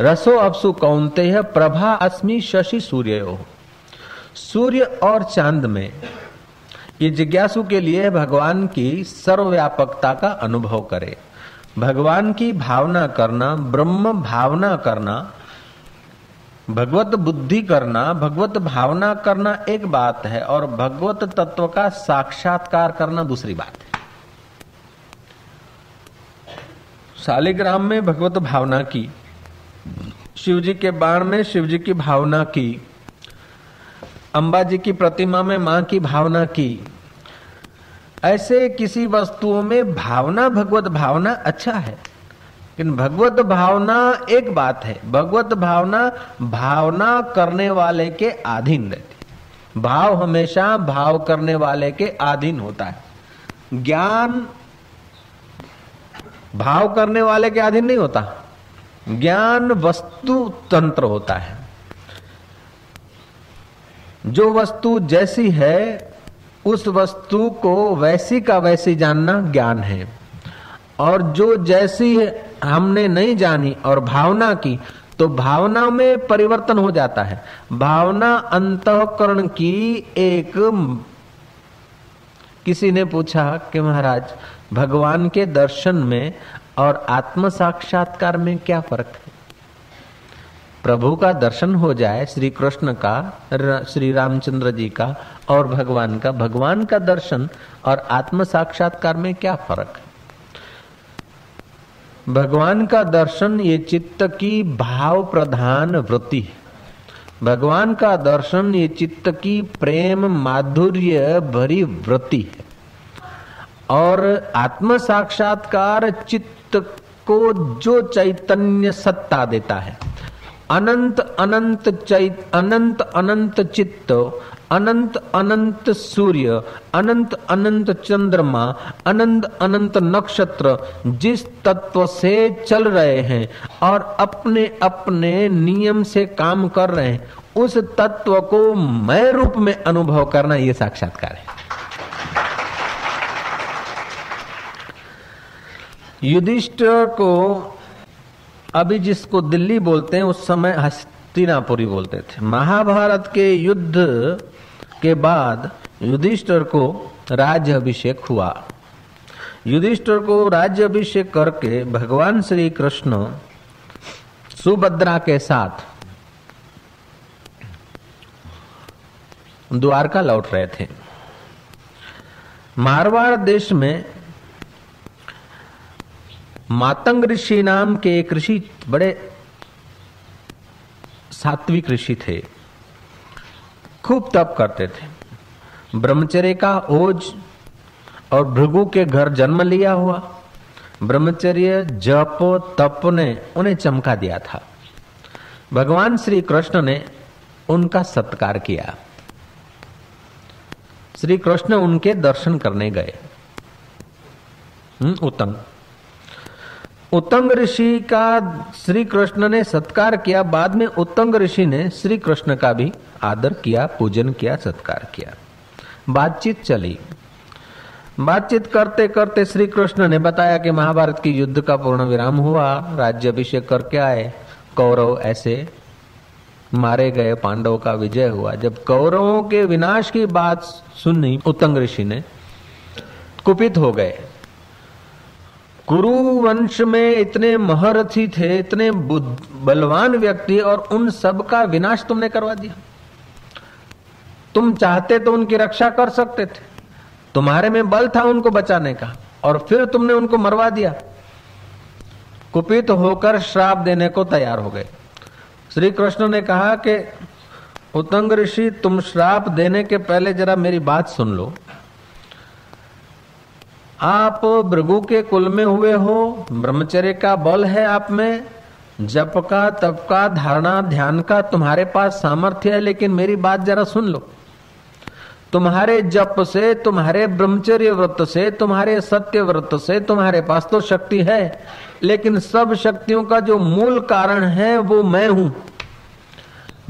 रसो अपसु कौनते है, प्रभा अस्मि शशि सूर्य सूर्य और चाँद में ये जिज्ञासु के लिए भगवान की सर्वव्यापकता का अनुभव करे। भगवान की भावना करना, ब्रह्म भावना करना, भगवत बुद्धि करना, भगवत भावना करना एक बात है और भगवत तत्व का साक्षात्कार करना दूसरी बात है। शालिग्राम में भगवत भावना की शिव जी के बाण में शिव जी की भावना की। अंबा जी की प्रतिमा में माँ की भावना की। ऐसे किसी वस्तुओं में भावना, भगवत भावना अच्छा है। लेकिन भगवत भावना एक बात है। भगवत भावना भावना करने वाले के अधीन रहती भाव हमेशा भाव करने वाले के अधीन होता है। ज्ञान भाव करने वाले के अधीन नहीं होता। ज्ञान वस्तु तंत्र होता है। जो वस्तु जैसी है, उस वस्तु को वैसी का वैसी जानना ज्ञान है। और जो जैसी हमने नहीं जानी और भावना की तो भावना में परिवर्तन हो जाता है। भावना अंतकरण की एक किसी ने पूछा कि महाराज, भगवान के दर्शन में और आत्म साक्षात्कार में क्या फ़र्क है? प्रभु का दर्शन हो जाए श्री कृष्ण का श्री रामचंद्र जी का और भगवान का भगवान का दर्शन और आत्म साक्षात्कार में क्या फ़र्क है? भगवान का दर्शन ये चित्त की भाव प्रधान वृत्ति है। भगवान का दर्शन ये चित्त की प्रेम माधुर्य भरी वृत्ति है। और आत्म साक्षात्कार चित्त को जो चैतन्य सत्ता देता है। अनंत अनंत चैत, अनंत अनंत चित्त, अनंत अनंत सूर्य, अनंत अनंत चंद्रमा, अनंत अनंत नक्षत्र जिस तत्व से चल रहे हैं और अपने अपने नियम से काम कर रहे हैं, उस तत्व को मैं रूप में अनुभव करना यह साक्षात्कार है। युधिष्ठिर को अभी जिसको दिल्ली बोलते हैं, उस समय हस्तिनापुरी बोलते थे। महाभारत के युद्ध के बाद युधिष्ठिर को राज्य अभिषेक हुआ। युधिष्ठिर को राज्य अभिषेक करके भगवान श्री कृष्ण सुभद्रा के साथ द्वारका लौट रहे थे। मारवाड़ देश में मातंग ऋषि नाम के एक ऋषि बड़े सात्विक ऋषि थे। खूब तप करते थे। ब्रह्मचर्य का ओज और भृगु के घर जन्म लिया हुआ। ब्रह्मचर्य जप तप ने उन्हें चमका दिया था। भगवान श्री कृष्ण ने उनका सत्कार किया। श्री कृष्ण उनके दर्शन करने गए। हम्म, उत्तम। उत्तंग ऋषि का श्री कृष्ण ने सत्कार किया, बाद में उत्तंग ऋषि ने श्री कृष्ण का भी आदर किया, पूजन किया, सत्कार किया। बातचीत चली। बातचीत करते करते श्री कृष्ण ने बताया कि महाभारत की युद्ध का पूर्ण विराम हुआ, राज्य अभिषेक करके आए। कौरव ऐसे मारे गए, पांडव का विजय हुआ। जब कौरवों के विनाश की बात सुनी, उत्तंग ऋषि ने, कुपित हो गए। कुरु वंश में इतने महरथी थे, इतने बलवान व्यक्ति और उन सब का विनाश तुमने करवा दिया। तुम चाहते तो उनकी रक्षा कर सकते थे। तुम्हारे में बल था उनको बचाने का, और फिर तुमने उनको मरवा दिया। कुपित होकर श्राप देने को तैयार हो गए। श्री कृष्ण ने कहा कि उतंग ऋषि, तुम श्राप देने के पहले जरा मेरी बात सुन लो। आप भृगु के कुल में हुए हो, ब्रह्मचर्य का बल है आप में। जप का, तप का, धारणा, ध्यान का तुम्हारे पास सामर्थ्य है, लेकिन मेरी बात जरा सुन लो। तुम्हारे जप से, तुम्हारे ब्रह्मचर्य व्रत से, तुम्हारे सत्य व्रत से तुम्हारे पास तो शक्ति है, लेकिन सब शक्तियों का जो मूल कारण है, वो मैं हूँ।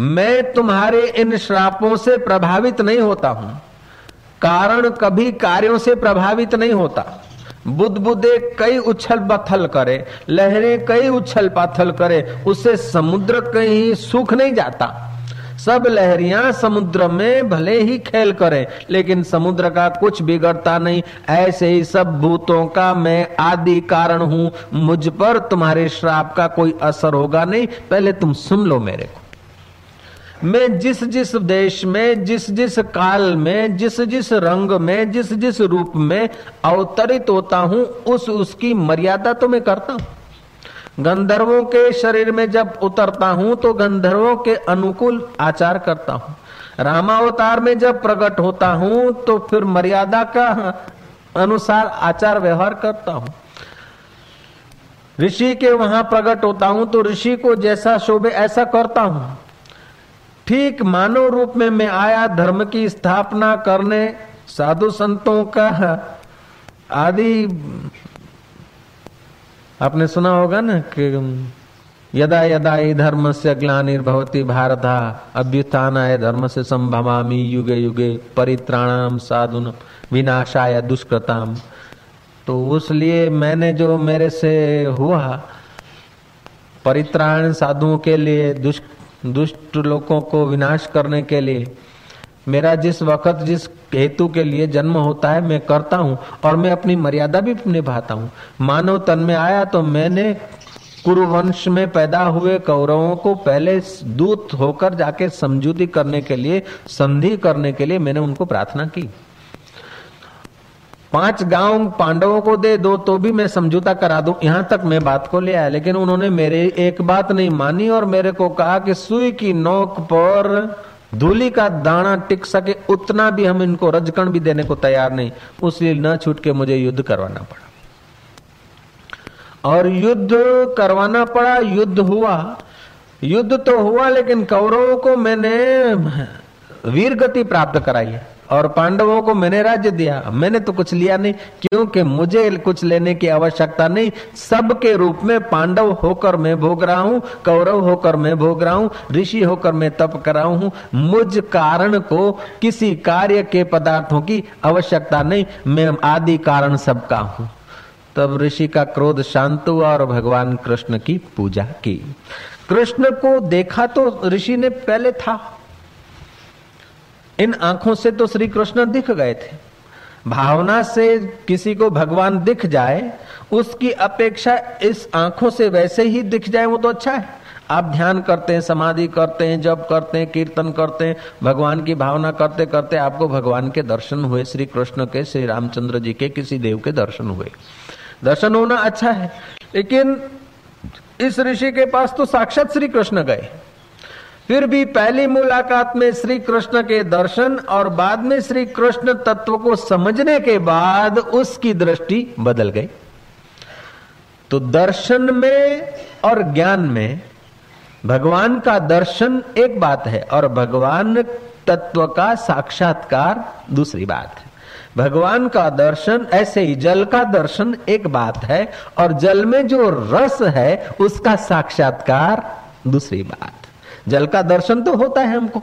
मैं तुम्हारे इन श्रापों से प्रभावित नहीं होता हूँ। कारण कभी कार्यों से प्रभावित नहीं होता। बुदबुदे कई उछल पथल करे, लहरें कई उछल पाथल करे, उससे समुद्र कहीं सूख नहीं जाता। सब लहरियाँ समुद्र में भले ही खेल करें, लेकिन समुद्र का कुछ बिगड़ता नहीं। ऐसे ही सब भूतों का मैं आदि कारण हूँ। मुझ पर तुम्हारे श्राप का कोई असर होगा नहीं। पहले तुम सुन लो मेरे को। मैं जिस जिस देश में, जिस जिस काल में, जिस जिस रंग में, जिस जिस रूप में अवतरित होता हूँ, उस उसकी मर्यादा तो मैं करता हूँ। गंधर्वों के शरीर में जब उतरता हूँ तो गंधर्वों के अनुकूल आचार करता हूँ। रामावतार में जब प्रकट होता हूँ तो फिर मर्यादा का अनुसार आचार व्यवहार करता हूँ। ऋषि के वहाँ प्रकट होता हूँ तो ऋषि को जैसा शोभे, ऐसा करता हूँ। ठीक मानव रूप में मैं आया धर्म की स्थापना करने, साधु संतों का आदि, आपने सुना होगा ना कि यदा यदा ये धर्म से ग्लानिर्भवती भारत अभ्युत्थानाय धर्म से संभवामी युगे युगे परित्राणाम साधुन विनाशाय दुष्कृताम तो उस लिए मैंने जो मेरे से हुआ, परित्राण साधुओं के लिए दुष्ट दुष्ट लोगों को विनाश करने के लिए। मेरा जिस वक्त, जिस हेतु के लिए जन्म होता है, मैं करता हूँ और मैं अपनी मर्यादा भी निभाता हूँ। मानव तन में आया तो मैंने कुरुवंश में पैदा हुए कौरवों को पहले दूत होकर जाके समझूती करने के लिए, संधि करने के लिए मैंने उनको प्रार्थना की। पाँच गाँव पांडवों को दे दो तो भी मैं समझौता करा दूँ। यहाँ तक मैं बात को ले आया, लेकिन उन्होंने मेरे एक बात नहीं मानी और मेरे को कहा कि सुई की नोक पर धूली का दाना टिक सके, उतना भी हम इनको रजकण भी देने को तैयार नहीं। उसलिए न छूट के मुझे युद्ध करवाना पड़ा। और युद्ध करवाना पड़ा, युद्ध हुआ। युद्ध तो हुआ, लेकिन कौरवों को मैंने वीर गति प्राप्त कराई है। और पांडवों को मैंने राज्य दिया। मैंने तो कुछ लिया नहीं, क्योंकि मुझे कुछ लेने की आवश्यकता नहीं। सबके रूप में पांडव होकर मैं भोग रहा हूँ, कौरव होकर मैं भोग रहा हूँ, ऋषि होकर मैं तप कर रहा हूँ। मुझ कारण को किसी कार्य के पदार्थों की आवश्यकता नहीं। मैं आदि कारण सबका हूँ। तब ऋषि का क्रोध शांत हुआ और भगवान कृष्ण की पूजा की। कृष्ण को देखा तो ऋषि ने पहले था। इन आँखों से तो श्री कृष्ण दिख गए थे। भावना से किसी को भगवान दिख जाए, उसकी अपेक्षा इस आँखों से वैसे ही दिख जाए वो तो अच्छा है। आप ध्यान करते हैं, समाधि करते हैं जब करते हैं, कीर्तन करते हैं, भगवान की भावना करते करते आपको भगवान के दर्शन हुए श्री कृष्ण के, श्री रामचंद्र जी के, किसी देव के दर्शन हुए। दर्शन होना अच्छा है, लेकिन इस ऋषि के पास तो साक्षात श्री कृष्ण गए। फिर भी पहली मुलाकात में श्री कृष्ण के दर्शन और बाद में श्री कृष्ण तत्व को समझने के बाद उसकी दृष्टि बदल गई। तो दर्शन में और ज्ञान में भगवान का दर्शन एक बात है और भगवान तत्व का साक्षात्कार दूसरी बात है। भगवान का दर्शन, ऐसे ही जल का दर्शन एक बात है और जल में जो रस है उसका साक्षात्कार दूसरी बात। जल का दर्शन तो होता है हमको।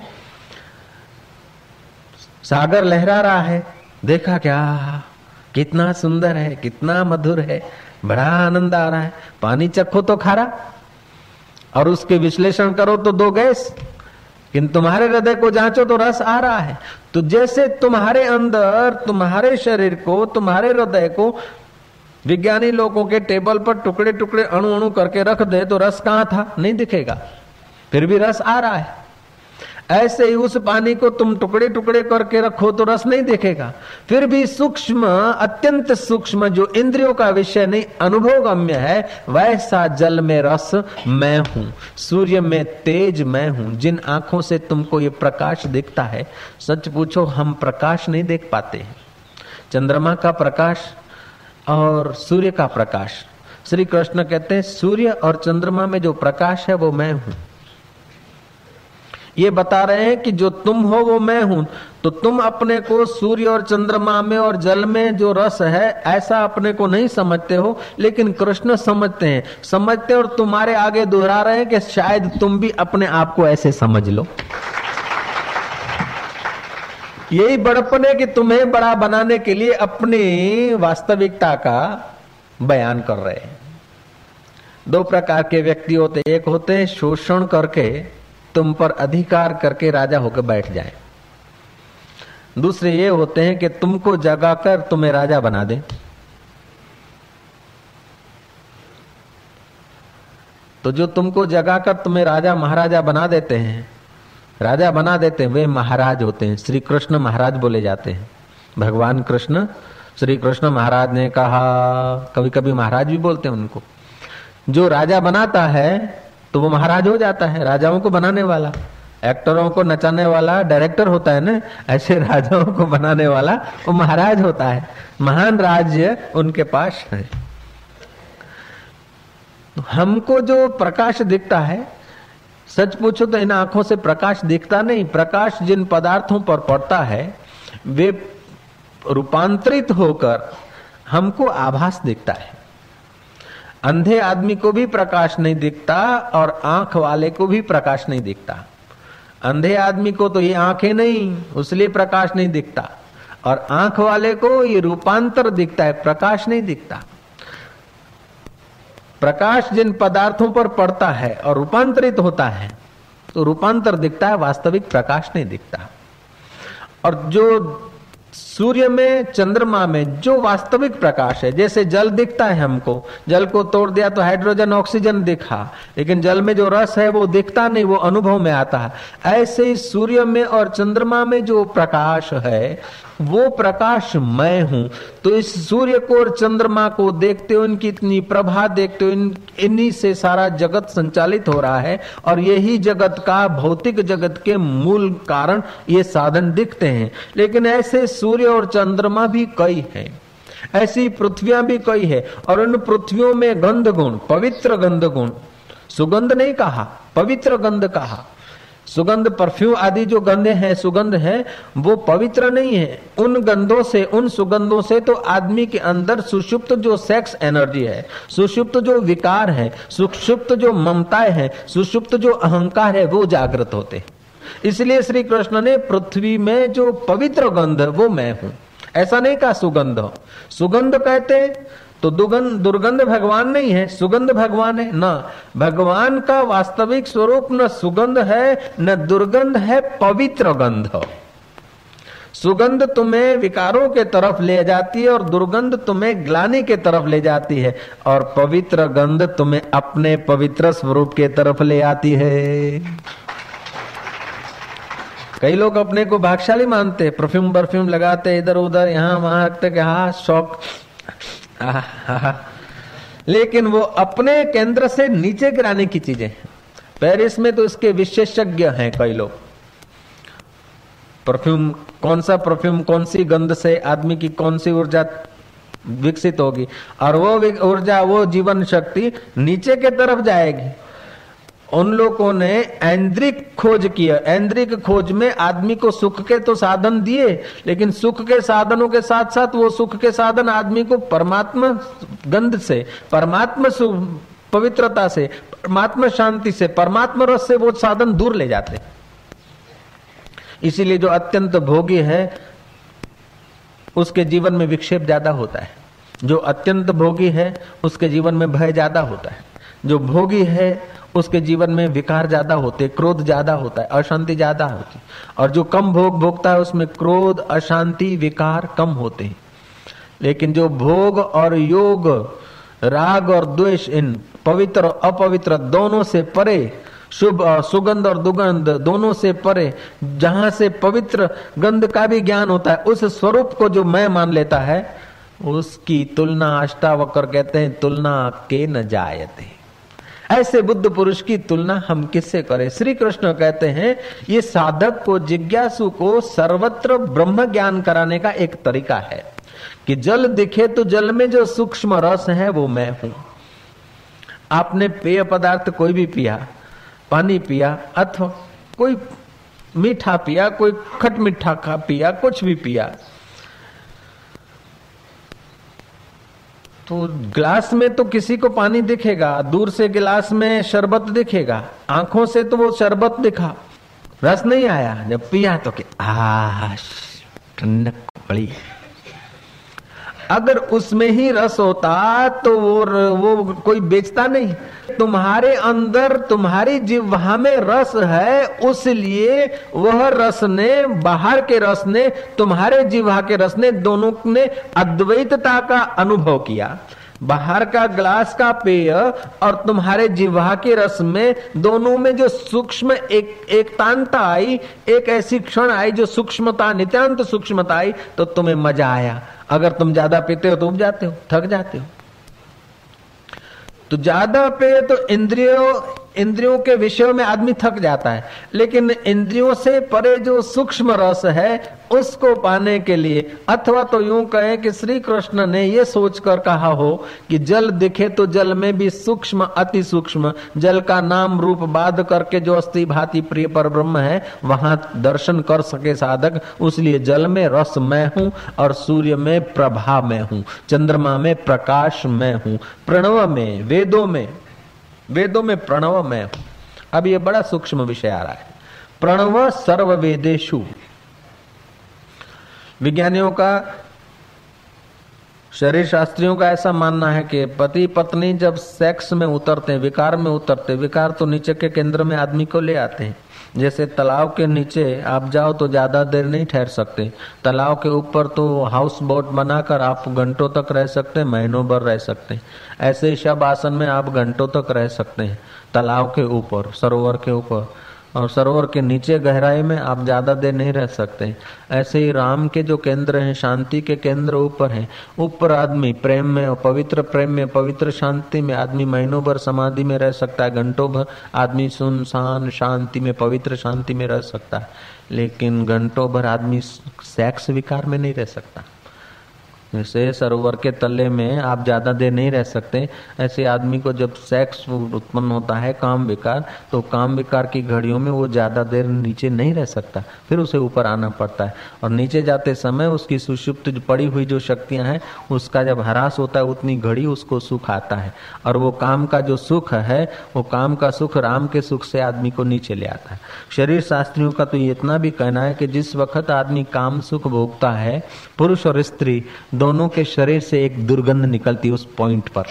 सागर लहरा रहा है, देखा क्या? कितना सुंदर है, कितना मधुर है, बड़ा आनंद आ रहा है। पानी चखो तो खारा, और उसके विश्लेषण करो तो दो गैस। किंतु तुम्हारे हृदय को जांचो तो रस आ रहा है। तो जैसे तुम्हारे अंदर, तुम्हारे शरीर को, तुम्हारे हृदय को विज्ञानी लोगों के टेबल पर टुकड़े टुकड़े अणु अणु करके रख दे तो रस कहाँ था? नहीं दिखेगा। फिर भी रस आ रहा है। ऐसे ही उस पानी को तुम टुकड़े टुकड़े करके रखो तो रस नहीं देखेगा। फिर भी सूक्ष्म, अत्यंत सूक्ष्म जो इंद्रियों का विषय नहीं अनुभव गम्य है, वैसा जल में रस मैं हूँ। सूर्य में तेज मैं हूँ। जिन आँखों से तुमको ये प्रकाश दिखता है, सच पूछो, हम प्रकाश नहीं देख पाते हैं। चंद्रमा का प्रकाश और सूर्य का प्रकाश। श्री कृष्ण कहते हैं, सूर्य और चंद्रमा में जो प्रकाश है वो मैं हूँ। ये बता रहे हैं कि जो तुम हो वो मैं हूँ। तो तुम अपने को सूर्य और चंद्रमा में और जल में जो रस है, ऐसा अपने को नहीं समझते हो, लेकिन कृष्ण समझते हैं। समझते और तुम्हारे आगे दोहरा रहे हैं कि शायद तुम भी अपने आप को ऐसे समझ लो। यही बड़पन है कि तुम्हें बड़ा बनाने के लिए अपनी वास्तविकता का बयान कर रहे हैं। दो प्रकार के व्यक्ति होते एक होते हैं शोषण करके तुम पर अधिकार करके राजा होकर बैठ जाए। दूसरे ये होते हैं कि तुमको जगाकर तुम्हें राजा बना दे। तो जो तुमको जगाकर तुम्हें राजा, महाराजा बना देते हैं, राजा बना देते हैं, वे महाराज होते हैं। श्री कृष्ण महाराज बोले जाते हैं। भगवान कृष्ण, श्री कृष्ण महाराज ने कहा कभी कभी महाराज भी बोलते हैं उनको, जो राजा बनाता है तो वो महाराज हो जाता है, राजाओं को बनाने वाला। एक्टरों को नचाने वाला डायरेक्टर होता है ना, ऐसे राजाओं को बनाने वाला, वो महाराज होता है। महान राज्य उनके पास है। हमको जो प्रकाश दिखता है, सच पूछो तो इन आँखों से प्रकाश दिखता नहीं। प्रकाश जिन पदार्थों पर पड़ता है, वे रूपांतरित होकर हमको आभास दिखता है। अंधे आदमी को भी प्रकाश नहीं दिखता और आँख वाले को भी प्रकाश नहीं दिखता। अंधे आदमी को तो ये आँखें नहीं, उसलिए प्रकाश नहीं दिखता। और आँख वाले को ये रूपांतर दिखता है, प्रकाश नहीं दिखता। प्रकाश जिन पदार्थों पर पड़ता है और रूपांतरित होता है तो रूपांतर दिखता है, वास्तविक प्रकाश नहीं दिखता। और जो सूर्य में, चंद्रमा में जो वास्तविक प्रकाश है, जैसे जल दिखता है हमको, जल को तोड़ दिया तो हाइड्रोजन, ऑक्सीजन दिखा, लेकिन जल में जो रस है वो दिखता नहीं, वो अनुभव में आता है। ऐसे ही सूर्य में और चंद्रमा में जो प्रकाश है वो प्रकाश मैं हूँ। तो इस सूर्य को और चंद्रमा को देखते हो इनकी इतनी प्रभा देखते हो इन, इन्हीं से सारा जगत संचालित हो रहा है और यही जगत का भौतिक जगत के मूल कारण ये साधन दिखते हैं। लेकिन ऐसे सूर्य और चंद्रमा भी कई हैं। ऐसी पृथ्वियाँ भी कई है और उन पृथ्वियों में गंध गुण पवित्र गंध गुण सुगंध नहीं कहा पवित्र गंध कहा। सुगंध परफ्यूम आदि जो गंधे हैं, सुगंध है, वो पवित्र नहीं है। उन गंधों से, उन सुगंधों से तो आदमी के अंदर सुषुप्त जो सेक्स एनर्जी है, सुषुप्त जो विकार है, सुषुप्त जो ममताएँ है, सुषुप्त जो अहंकार है, वो जागृत होते इसलिए श्री कृष्ण ने पृथ्वी में जो पवित्र गंध वो मैं हूँ। ऐसा नहीं कहा सुगंध सुगंध कहते तो दुगंध दुर्गंध भगवान नहीं है, सुगंध भगवान है। ना, भगवान का वास्तविक स्वरूप न सुगंध है, न दुर्गंध है, पवित्र गंध। सुगंध तुम्हें विकारों के तरफ़ ले जाती है और दुर्गंध तुम्हें ग्लानी के तरफ़ ले जाती है और पवित्र गंध तुम्हें अपने पवित्र स्वरूप के तरफ़ ले आती है। कई लोग अपने को भागशाली मानते परफ्यूम परफ्यूम लगाते इधर उधर यहाँ वहाँ, तक हाँ शौक। लेकिन वो अपने केंद्र से नीचे गिराने की चीज़ें पेरिस में तो इसके विशेषज्ञ हैं कई लोग। परफ्यूम, कौन सा परफ्यूम, कौन सी गंध से आदमी की कौन सी ऊर्जा विकसित होगी? और वो ऊर्जा, वो जीवन शक्ति नीचे के तरफ़ जाएगी। उन लोगों ने ऐन्द्रिक खोज किया। ऐन्द्रिक खोज में आदमी को सुख के तो साधन दिए, लेकिन सुख के साधनों के साथ साथ वो सुख के साधन आदमी को परमात्मा गंध से, परमात्मा पवित्रता से, परमात्मा शांति से, परमात्मा रस से वो साधन दूर ले जाते। इसीलिए जो अत्यंत भोगी है, उसके जीवन में विक्षेप ज़्यादा होता है। जो अत्यंत भोगी है, उसके जीवन में भय ज़्यादा होता है। जो भोगी है उसके जीवन में विकार ज़्यादा होते क्रोध ज़्यादा होता है, अशांति ज़्यादा होती और जो कम भोग भोगता है, उसमें क्रोध, अशांति, विकार कम होते हैं। लेकिन जो भोग और योग, राग और द्वेष, इन पवित्र और अपवित्र दोनों से परे, शुभ और सुगंध और दुगंध दोनों से परे, जहाँ से पवित्र गंध का भी ज्ञान होता है, उस स्वरूप को जो मैं मान लेता है, उसकी तुलना अष्टावक्र कहते हैं, तुलना के न जायते। ऐसे बुद्ध पुरुष की तुलना हम किससे करें? श्री कृष्ण कहते हैं, ये साधक को, जिज्ञासु को सर्वत्र ब्रह्म ज्ञान कराने का एक तरीका है कि जल दिखे तो जल में जो सूक्ष्म रस है वो मैं हूँ। आपने पेय पदार्थ कोई भी पिया, पानी पिया, अथवा कोई मीठा पिया, कोई खट मीठा खा पिया, कुछ भी पिया तो ग्लास में तो किसी को पानी दिखेगा, दूर से गिलास में शरबत दिखेगा, आँखों से तो वो शरबत दिखा। रस नहीं आया, जब पिया तो क्या ठंडक बड़ी अगर उसमें ही रस होता तो वो वो कोई बेचता नहीं। तुम्हारे अंदर तुम्हारी जिह्वा में रस है, उसलिए वह रस ने, बाहर के रस ने, तुम्हारे जिह्वा के रस ने, दोनों ने अद्वैतता का अनुभव किया। बाहर का ग्लास का पेय और तुम्हारे जिह्वा के रस में, दोनों में जो सूक्ष्म एक, एकतांता आई, एक ऐसी क्षण आई जो सूक्ष्मता नित्यांत सूक्ष्मता आई तो तुम्हें मज़ा आया। अगर तुम ज़्यादा पीते हो तो उब जाते हो, थक जाते हो। तो ज़्यादा पे तो इंद्रियों इंद्रियों के विषयों में आदमी थक जाता है। लेकिन इंद्रियों से परे जो सूक्ष्म रस है, उसको पाने के लिए, अथवा तो यूँ कहें कि श्री कृष्ण ने ये सोचकर कहा हो कि जल दिखे तो जल में भी सूक्ष्म, अति सूक्ष्म। जल का नाम रूप बाध करके जो अस्थि भांति प्रिय पर ब्रह्म है, वहाँ दर्शन कर सके साधक। उसलिए जल में रस मैं हूँ और सूर्य में प्रभा में हूँ। चंद्रमा में प्रकाश मैं हूँ। प्रणव में, वेदों में वेदों में प्रणव में हूँ। अब ये बड़ा सूक्ष्म विषय आ रहा है। प्रणव सर्व वेदेशु विज्ञानियों का शरीर शास्त्रियों का ऐसा मानना है कि पति पत्नी जब सेक्स में उतरते हैं, विकार में उतरते विकार तो नीचे के केंद्र में आदमी को ले आते हैं। जैसे तालाब के नीचे आप जाओ तो ज़्यादा देर नहीं ठहर सकते। तालाब के ऊपर तो हाउस बोट बनाकर आप घंटों तक रह सकते, महीनों भर रह सकते। ऐसे ही शब आसन में आप घंटों तक रह सकते हैं, तालाब के ऊपर, सरोवर के ऊपर। और सरोवर के नीचे गहराई में आप ज़्यादा देर नहीं रह सकते। ऐसे ही राम के जो केंद्र हैं, शांति के केंद्र ऊपर हैं। ऊपर आदमी प्रेम में और पवित्र प्रेम में, पवित्र शांति में आदमी महीनों भर समाधि में रह सकता है, घंटों भर आदमी सुनसान शांति में, पवित्र शांति में रह सकता है। लेकिन घंटों भर आदमी सेक्स विकार में नहीं रह सकता। जैसे सरोवर के तले में आप ज़्यादा देर नहीं रह सकते। ऐसे आदमी को जब सेक्स उत्पन्न होता है, काम विकार तो काम विकार की घड़ियों में वो ज़्यादा देर नीचे नहीं रह सकता। फिर उसे ऊपर आना पड़ता है। और नीचे जाते समय उसकी सुषुप्त पड़ी हुई जो शक्तियाँ हैं, उसका जब हरास होता है, उतनी घड़ी उसको सुख आता है। और वो काम का जो सुख है, वो काम का सुख राम के सुख से आदमी को नीचे ले आता है। शरीर शास्त्रियों का तो इतना भी कहना है कि जिस वक्त आदमी काम सुख भोगता है, पुरुष और स्त्री दोनों के शरीर से एक दुर्गंध निकलती उस पॉइंट पर।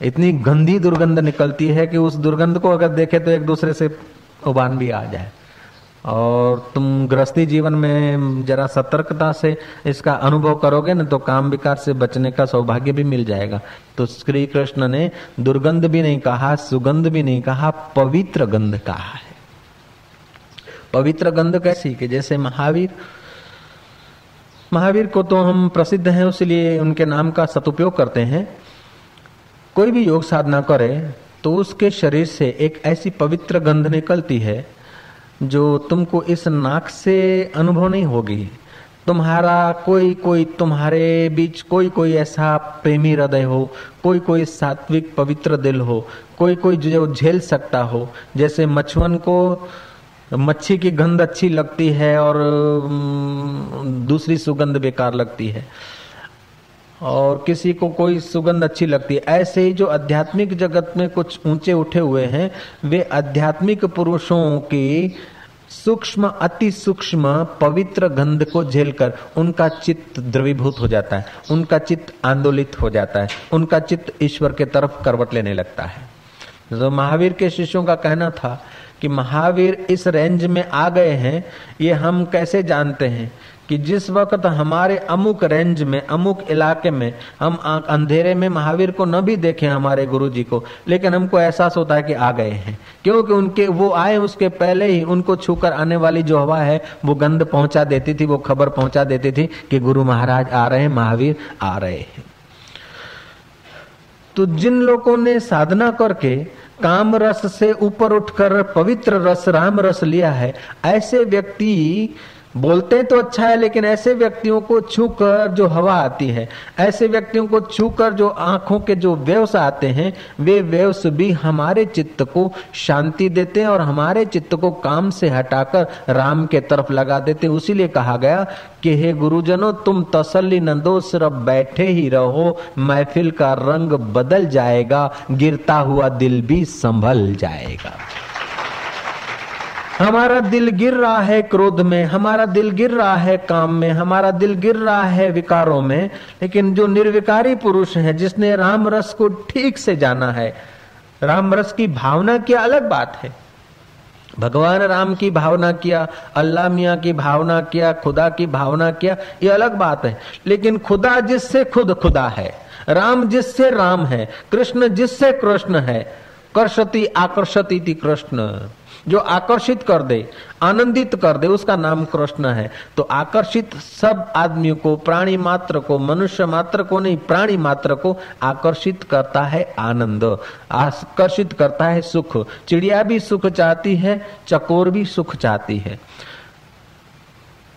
इतनी गंदी दुर्गंध निकलती है कि उस दुर्गंध को अगर देखे तो एक दूसरे से उबान भी आ जाए। और तुम गृहस्थी जीवन में जरा सतर्कता से इसका अनुभव करोगे ना तो काम विकार से बचने का सौभाग्य भी मिल जाएगा। तो श्री कृष्ण ने दुर्गंध भी नहीं कहा, सुगंध भी नहीं कहा, पवित्र गंध कहा है। पवित्र गंध कैसी कि जैसे महावीर महावीर को तो हम प्रसिद्ध हैं, उसलिए उनके नाम का सदुपयोग करते हैं। कोई भी योग साधना करे तो उसके शरीर से एक ऐसी पवित्र गंध निकलती है, जो तुमको इस नाक से अनुभव नहीं होगी। तुम्हारा कोई कोई तुम्हारे बीच कोई कोई ऐसा प्रेमी हृदय हो, कोई कोई सात्विक पवित्र दिल हो, कोई कोई जो झेल सकता हो, जैसे मछुअन को मच्छी की गंध अच्छी लगती है और दूसरी सुगंध बेकार लगती है। और किसी को कोई सुगंध अच्छी लगती है। ऐसे ही जो आध्यात्मिक जगत में कुछ ऊँचे उठे हुए हैं, वे आध्यात्मिक पुरुषों की सूक्ष्म, अति सूक्ष्म, पवित्र गंध को झेलकर उनका चित्त द्रवीभूत हो जाता है। उनका चित्त आंदोलित हो जाता है। उनका चित्त ईश्वर के तरफ़ करवट लेने लगता है। तो महावीर के शिष्यों का कहना था कि महावीर इस रेंज में आ गए हैं, ये हम कैसे जानते हैं कि जिस वक्त हमारे अमुक रेंज में, अमुक इलाके में, हम अंधेरे में महावीर को न भी देखे हमारे गुरु जी को, लेकिन हमको एहसास होता है कि आ गए हैं। क्योंकि उनके, वो आए उसके पहले ही उनको छूकर आने वाली जो हवा है, वो गंध पहुँचा देती थी, वो खबर पहुँचा देती थी कि गुरु महाराज आ रहे हैं, महावीर आ रहे हैं। तो जिन लोगों ने साधना करके काम रस से ऊपर उठकर पवित्र रस राम रस लिया है। ऐसे व्यक्ति बोलते तो अच्छा है, लेकिन ऐसे व्यक्तियों को छूकर जो हवा आती है, ऐसे व्यक्तियों को छूकर जो आँखों के जो वेव्स आते हैं, वे वेव्स भी हमारे चित्त को शांति देते हैं और हमारे चित्त को काम से हटाकर राम के तरफ़ लगा देते हैं। उसीलिए कहा गया कि हे गुरुजनों, तुम तसल्ली नंदो, सिर्फ़ बैठे ही रहो, महफिल का रंग बदल जाएगा, गिरता हुआ दिल भी संभल जाएगा। हमारा दिल गिर रहा है क्रोध में, हमारा दिल गिर रहा है काम में, हमारा दिल गिर रहा है विकारों में, लेकिन जो निर्विकारी पुरुष है, जिसने राम रस को ठीक से जाना है, राम रस की भावना की अलग बात है। भगवान राम की भावना किया, अल्लाह मियाँ की भावना किया, खुदा की भावना किया, ये अलग बात है। लेकिन खुदा जिससे खुद खुदा है, राम जिससे राम है, कृष्ण जिससे कृष्ण है, कर्षति आकर्षति कृष्ण। जो आकर्षित कर दे, आनंदित कर दे, उसका नाम कृष्ण है। तो आकर्षित सब आदमियों को, प्राणी मात्र को, मनुष्य मात्र को नहीं, प्राणी मात्र को आकर्षित करता है आनंद, आकर्षित करता है सुख। चिड़िया भी सुख चाहती है, चकोर भी सुख चाहती है।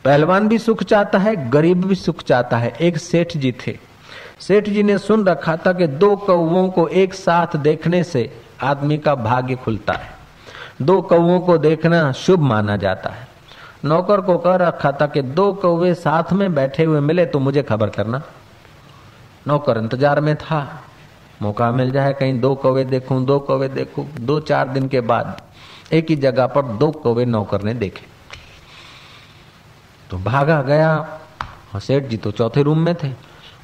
पहलवान भी सुख चाहता है, गरीब भी सुख चाहता है। एक सेठ जी थे। सेठ जी ने सुन रखा था कि दो कौवों को एक साथ देखने से आदमी का भाग्य खुलता है। दो कौओं को देखना शुभ माना जाता है। नौकर को कह रखा था कि दो कौवे साथ में बैठे हुए मिले तो मुझे खबर करना। नौकर इंतज़ार में था। मौका मिल जाए कहीं दो कौवे देखूँ, दो कौवे देखूँ। दो चार दिन के बाद एक ही जगह पर दो कौवे नौकर ने देखे। तो भागा गया और सेठ जी तो चौथे रूम में थे।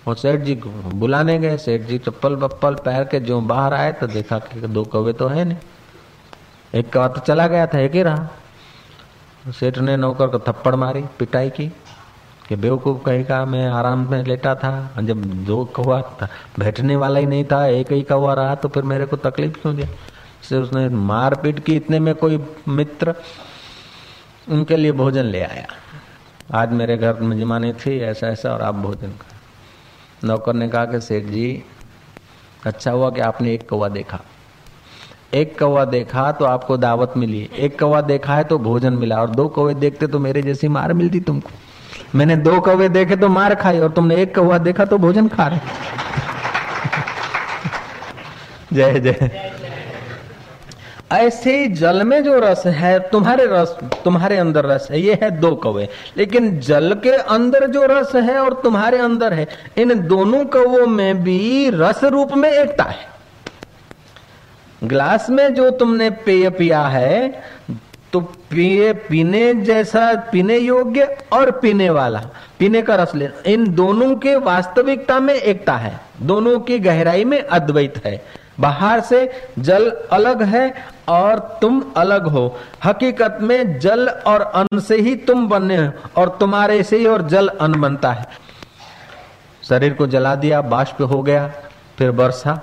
और सेठ जी बुलाने गए। सेठ जी चप्पल बप्पल पहन के जो बाहर आए तो देखा कि दो कौवे तो है नहीं। एक का तो चला गया था, एक ही रहा। सेठ ने नौकर को थप्पड़ मारी, पिटाई की, कि बेवकूफ़ कहीं का, मैं आराम में लेटा था जब दो कौआ था, बैठने वाला ही नहीं था, एक ही कौआ रहा तो फिर मेरे को तकलीफ़ क्यों दिया से उसने मार पीट की, इतने में कोई मित्र उनके लिए भोजन ले आया। आज मेरे घर में जमाने थी ऐसा ऐसा और आप भोजन कर नौकर ने कहा कि सेठ जी अच्छा हुआ कि आपने एक कौआ देखा। एक कौवा देखा तो आपको दावत मिली, एक कौवा देखा है तो भोजन मिला, और दो कौवे देखते तो मेरे जैसी मार मिलती तुमको। मैंने दो कौवे देखे तो मार खाई, और तुमने एक कौवा देखा तो भोजन खा रहे। जय जय। ऐसे जल में जो रस है, तुम्हारे रस, तुम्हारे अंदर रस है, ये है दो कौवे। लेकिन जल के अंदर जो रस है और तुम्हारे अंदर है, इन दोनों कौवों में भी रस रूप में एकता है। ग्लास में जो तुमने पेय पिया है तो पिए, पीने जैसा, पीने योग्य और पीने वाला, पीने का रस लेना। इन दोनों के वास्तविकता में एकता है, दोनों की गहराई में अद्वैत है। बाहर से जल अलग है और तुम अलग हो। हकीकत में जल और अन्न से ही तुम बने हो और तुम्हारे से ही और जल अन्न बनता है। शरीर को जला दिया, बाष्प हो गया, फिर वर्षा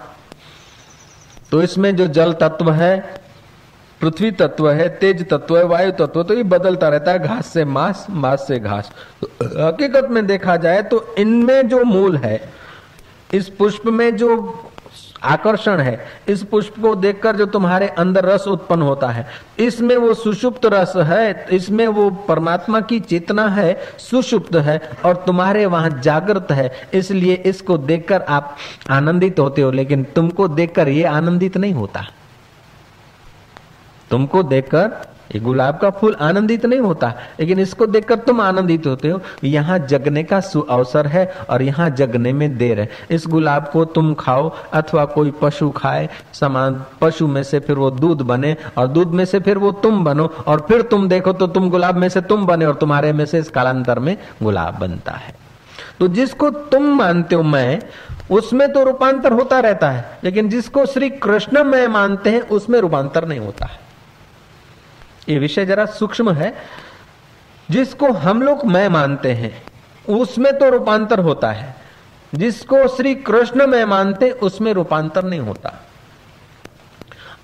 तो इसमें जो जल तत्व है, पृथ्वी तत्व है, तेज तत्व है, वायु तत्व तो ये बदलता रहता है, घास से मांस मांस से घास। तो हकीकत में देखा जाए तो इनमें जो मूल है, इस पुष्प में जो आकर्षण है। इस पुष्प को देखकर जो तुम्हारे अंदर रस उत्पन्न होता है, इसमें वो सुषुप्त रस है, इसमें वो परमात्मा की चेतना है, सुषुप्त है और तुम्हारे वहाँ जागृत है। इसलिए इसको देखकर आप आनंदित होते हो, लेकिन तुमको देखकर ये आनंदित नहीं होता। तुमको देखकर ये गुलाब का फूल आनंदित नहीं होता। लेकिन इसको देखकर तुम आनंदित होते हो यहाँ जगने का सु अवसर है और यहाँ जगने में देर है। इस गुलाब को तुम खाओ अथवा कोई पशु खाए, समान पशु में से फिर वो दूध बने और दूध में से फिर वो तुम बनो और फिर तुम देखो तो तुम गुलाब में से तुम बने और तुम्हारे में से इस कालांतर में गुलाब बनता है। तो जिसको तुम मानते हो मैं, उसमें तो रूपांतर होता रहता है, लेकिन जिसको श्री कृष्ण मैं मानते हैं, उसमें रूपांतर नहीं होता है। ये विषय जरा सूक्ष्म है। जिसको हम लोग मैं मानते हैं, उसमें तो रूपांतर होता है। जिसको श्री कृष्ण में मानते, उसमें रूपांतर नहीं होता।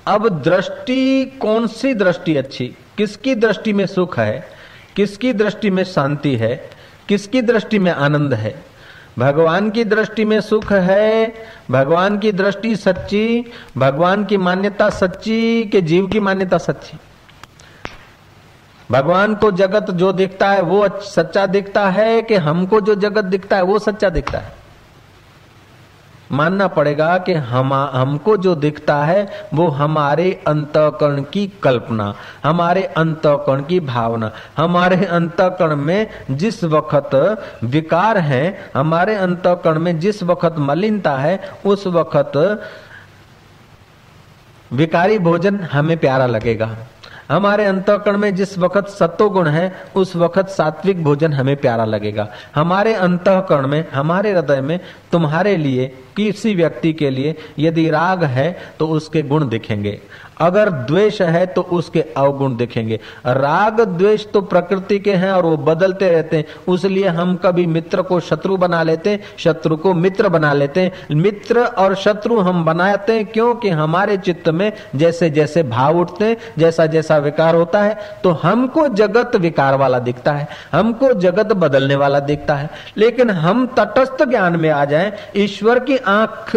अब दृष्टि कौन सी दृष्टि अच्छी? किसकी दृष्टि में सुख है? किसकी दृष्टि में शांति है? किसकी दृष्टि में आनंद है? भगवान की दृष्टि में सुख है, भगवान की दृष्टि सच्ची, भगवान की मान्यता सच्ची के जीव की मान्यता सच्ची? भगवान को जगत जो दिखता है, वो सच्चा दिखता है कि हमको जो जगत दिखता है, वो सच्चा दिखता है? मानना पड़ेगा कि हम हमको जो दिखता है, वो हमारे अंतकरण की कल्पना, हमारे अंतकरण की भावना, हमारे अंतकरण में जिस वक्त विकार है, हमारे अंतकरण में जिस वक्त मलिनता है, उस वक्त विकारी भोजन हमें प्यारा लगेगा। हमारे अंतकरण में जिस वक्त सत्व गुण है, उस वक्त सात्विक भोजन हमें प्यारा लगेगा। हमारे अंतकरण में, हमारे हृदय में, तुम्हारे लिए, किसी व्यक्ति के लिए यदि राग है तो उसके गुण दिखेंगे। अगर द्वेष है तो उसके अवगुण दिखेंगे। राग द्वेष तो प्रकृति के हैं और वो बदलते रहते हैं। उसलिए हम कभी मित्र को शत्रु बना लेते हैं शत्रु को मित्र बना लेते। हैं मित्र और शत्रु हम बनाते हैं क्योंकि हमारे चित्त में जैसे जैसे भाव उठते हैं, जैसा जैसा विकार होता है तो हमको जगत विकार वाला दिखता है, हमको जगत बदलने वाला दिखता है। लेकिन हम तटस्थ ज्ञान में आ जाए, ईश्वर की आँख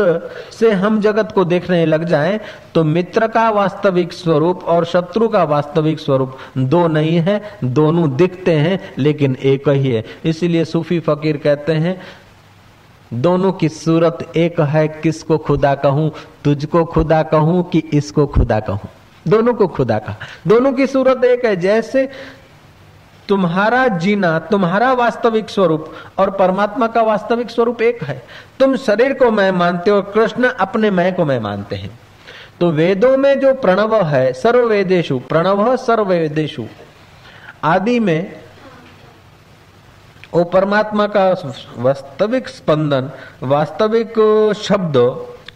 से हम जगत को देखने लग जाए तो मित्र का वास्तविक स्वरूप और शत्रु का वास्तविक स्वरूप। दो नहीं है, दोनों दिखते हैं, लेकिन एक ही है। इसीलिए सूफी फकीर कहते हैं, दोनों की सूरत एक है, किसको खुदा कहूँ? तुझको खुदा कहूँ कि इसको खुदा कहूँ? दोनों को खुदा कहा। दोनों की सूरत एक है, जैसे तुम्हारा जीना, तुम्हारा वास्तविक स्वरूप और परमात्मा का वास्तविक स्वरूप एक है। तुम शरीर को मैं मानते हो, कृष्ण अपने मैं को मैं मानते हैं। तो वेदों में जो प्रणव है, सर्ववेदेशु, प्रणव सर्ववेदेशु, आदि में वो परमात्मा का वास्तविक स्पंदन, वास्तविक शब्द,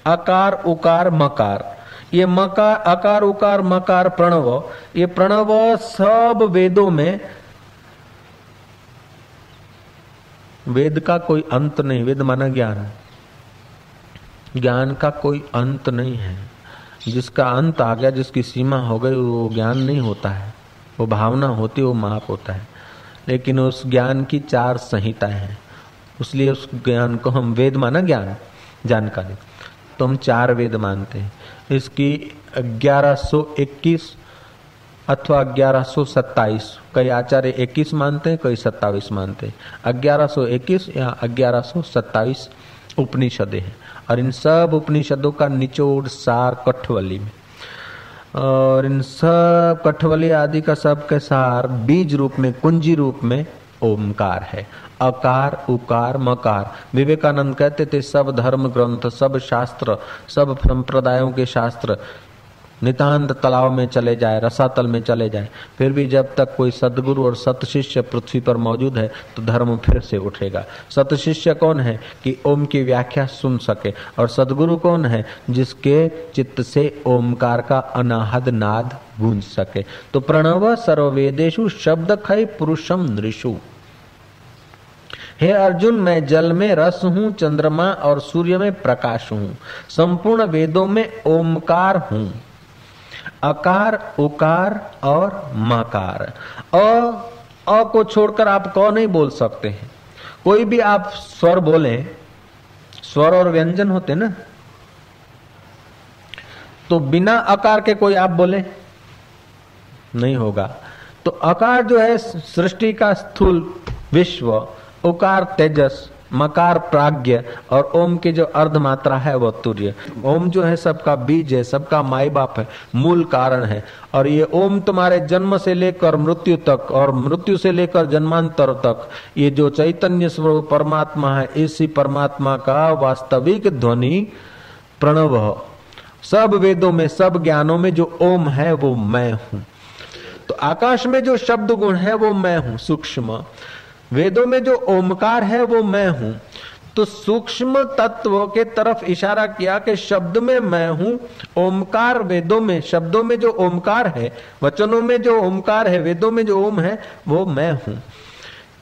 आकार, उकार, मकार। ये मकार, आकार, उकार, मकार, प्रणव, ये प्रणव सब वेदों में वेद का कोई अंत नहीं, वेद माना ज्ञान ज्ञान का कोई अंत नहीं है। जिसका अंत आ गया, जिसकी सीमा हो गई, वो ज्ञान नहीं होता है। वो भावना होती वो माप होता है। लेकिन उस ज्ञान की चार संहिताएँ हैं। इसलिए उस ज्ञान को हम वेद माना ज्ञान, जानकारी। तो हम चार वेद मानते हैं। इसकी 1121 अथवा 1127 कई आचार्य 21 मानते हैं, कई 27 मानते हैं। 1121 या 1127 उपनिषदे हैं। और इन सब उपनिषदों का निचोड़ सार कठवली में। और इन सब कठवली आदि का सब के सार बीज रूप में, कुंजी रूप में ओमकार है। अकार, उकार, मकार। विवेकानंद कहते थे, सब धर्म ग्रंथ, सब शास्त्र, सब संप्रदायों के शास्त्र नितांत तालाब में चले जाए, रसातल में चले जाए, फिर भी जब तक कोई सदगुरु और सत शिष्य पृथ्वी पर मौजूद है तो धर्म फिर से उठेगा। सत शिष्य कौन है कि ओम की व्याख्या सुन सके? और सदगुरु कौन है जिसके चित्त से ओमकार का अनाहद नाद गूंज सके? तो प्रणव सर्ववेदेशु शब्द खय पुरुषम नृषु। हे अर्जुन, मैं जल में रस हूँ, चंद्रमा और सूर्य में प्रकाश हूँ। संपूर्ण वेदों में ओमकार हूँ। अकार, उकार और मकार। अ अ को छोड़कर आप क नहीं बोल सकते हैं। कोई भी आप स्वर बोले, स्वर और व्यंजन होते ना तो बिना अकार के कोई आप बोले नहीं होगा। तो अकार जो है, सृष्टि का स्थूल विश्व, उकार तेजस मकार प्राग्ञ और ओम की जो अर्ध मात्रा है वो तुर्य। ओम जो है सबका बीज है, सबका माई बाप है, मूल कारण है। और ये ओम तुम्हारे जन्म से लेकर मृत्यु तक और मृत्यु से लेकर जन्मांतर तक, ये जो चैतन्य स्वरूप परमात्मा है, इसी परमात्मा का वास्तविक ध्वनि प्रणव सब वेदों में, सब ज्ञानों में जो ओम है वो मैं हूँ। तो आकाश में जो शब्द गुण है वो मैं हूँ, सूक्ष्म। वेदों में जो ओमकार है, वो मैं हूँ। तो सूक्ष्म तत्व के तरफ़ इशारा किया कि शब्द में मैं हूँ, ओमकार वेदों में, शब्दों में जो ओमकार है, वचनों में जो ओमकार है, वेदों में जो ओम है, वो मैं हूँ।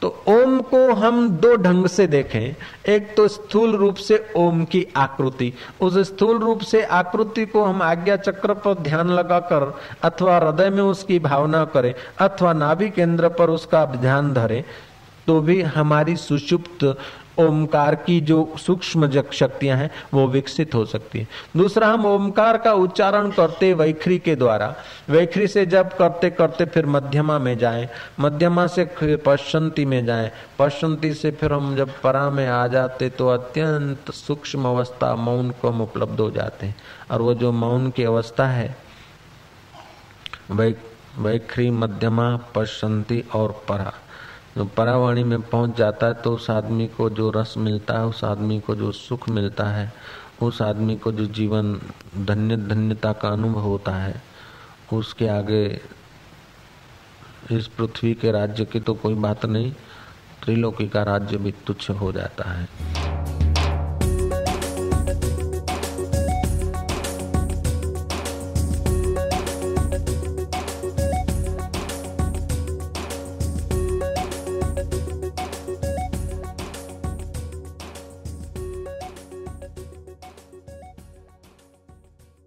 तो ओम को हम दो ढंग से देखें। एक तो स्थूल रूप से ओम की आकृति। उस स्थूल रूप से आकृति को हम आज्ञा चक्र पर ध्यान लगाकर अथवा हृदय में उसकी भावना करें, अथवा नाभि केंद्र पर उसका ध्यान धरें। तो भी हमारी सुषुप्त ओमकार की जो सूक्ष्म शक्तियाँ हैं, वो विकसित हो सकती है। दूसरा, हम ओमकार का उच्चारण करते वैखरी के द्वारा। वैखरी से जब करते करते फिर मध्यमा में जाएँ, मध्यमा से पश्चंती में जाएँ पश्चंती से फिर हम जब परा में आ जाते तो अत्यंत सूक्ष्म अवस्था मौन को हम उपलब्ध हो जाते हैं। और वो जो मौन की अवस्था है वैखरी, मध्यमा पश्चंती और परा। जो परावाणी में पहुँच जाता है तो उस आदमी को जो रस मिलता है, उस आदमी को जो सुख मिलता है, उस आदमी को जो जीवन धन्य, धन्यता का अनुभव होता है, उसके आगे इस पृथ्वी के राज्य की तो कोई बात नहीं, त्रिलोकी का राज्य भी तुच्छ हो जाता है।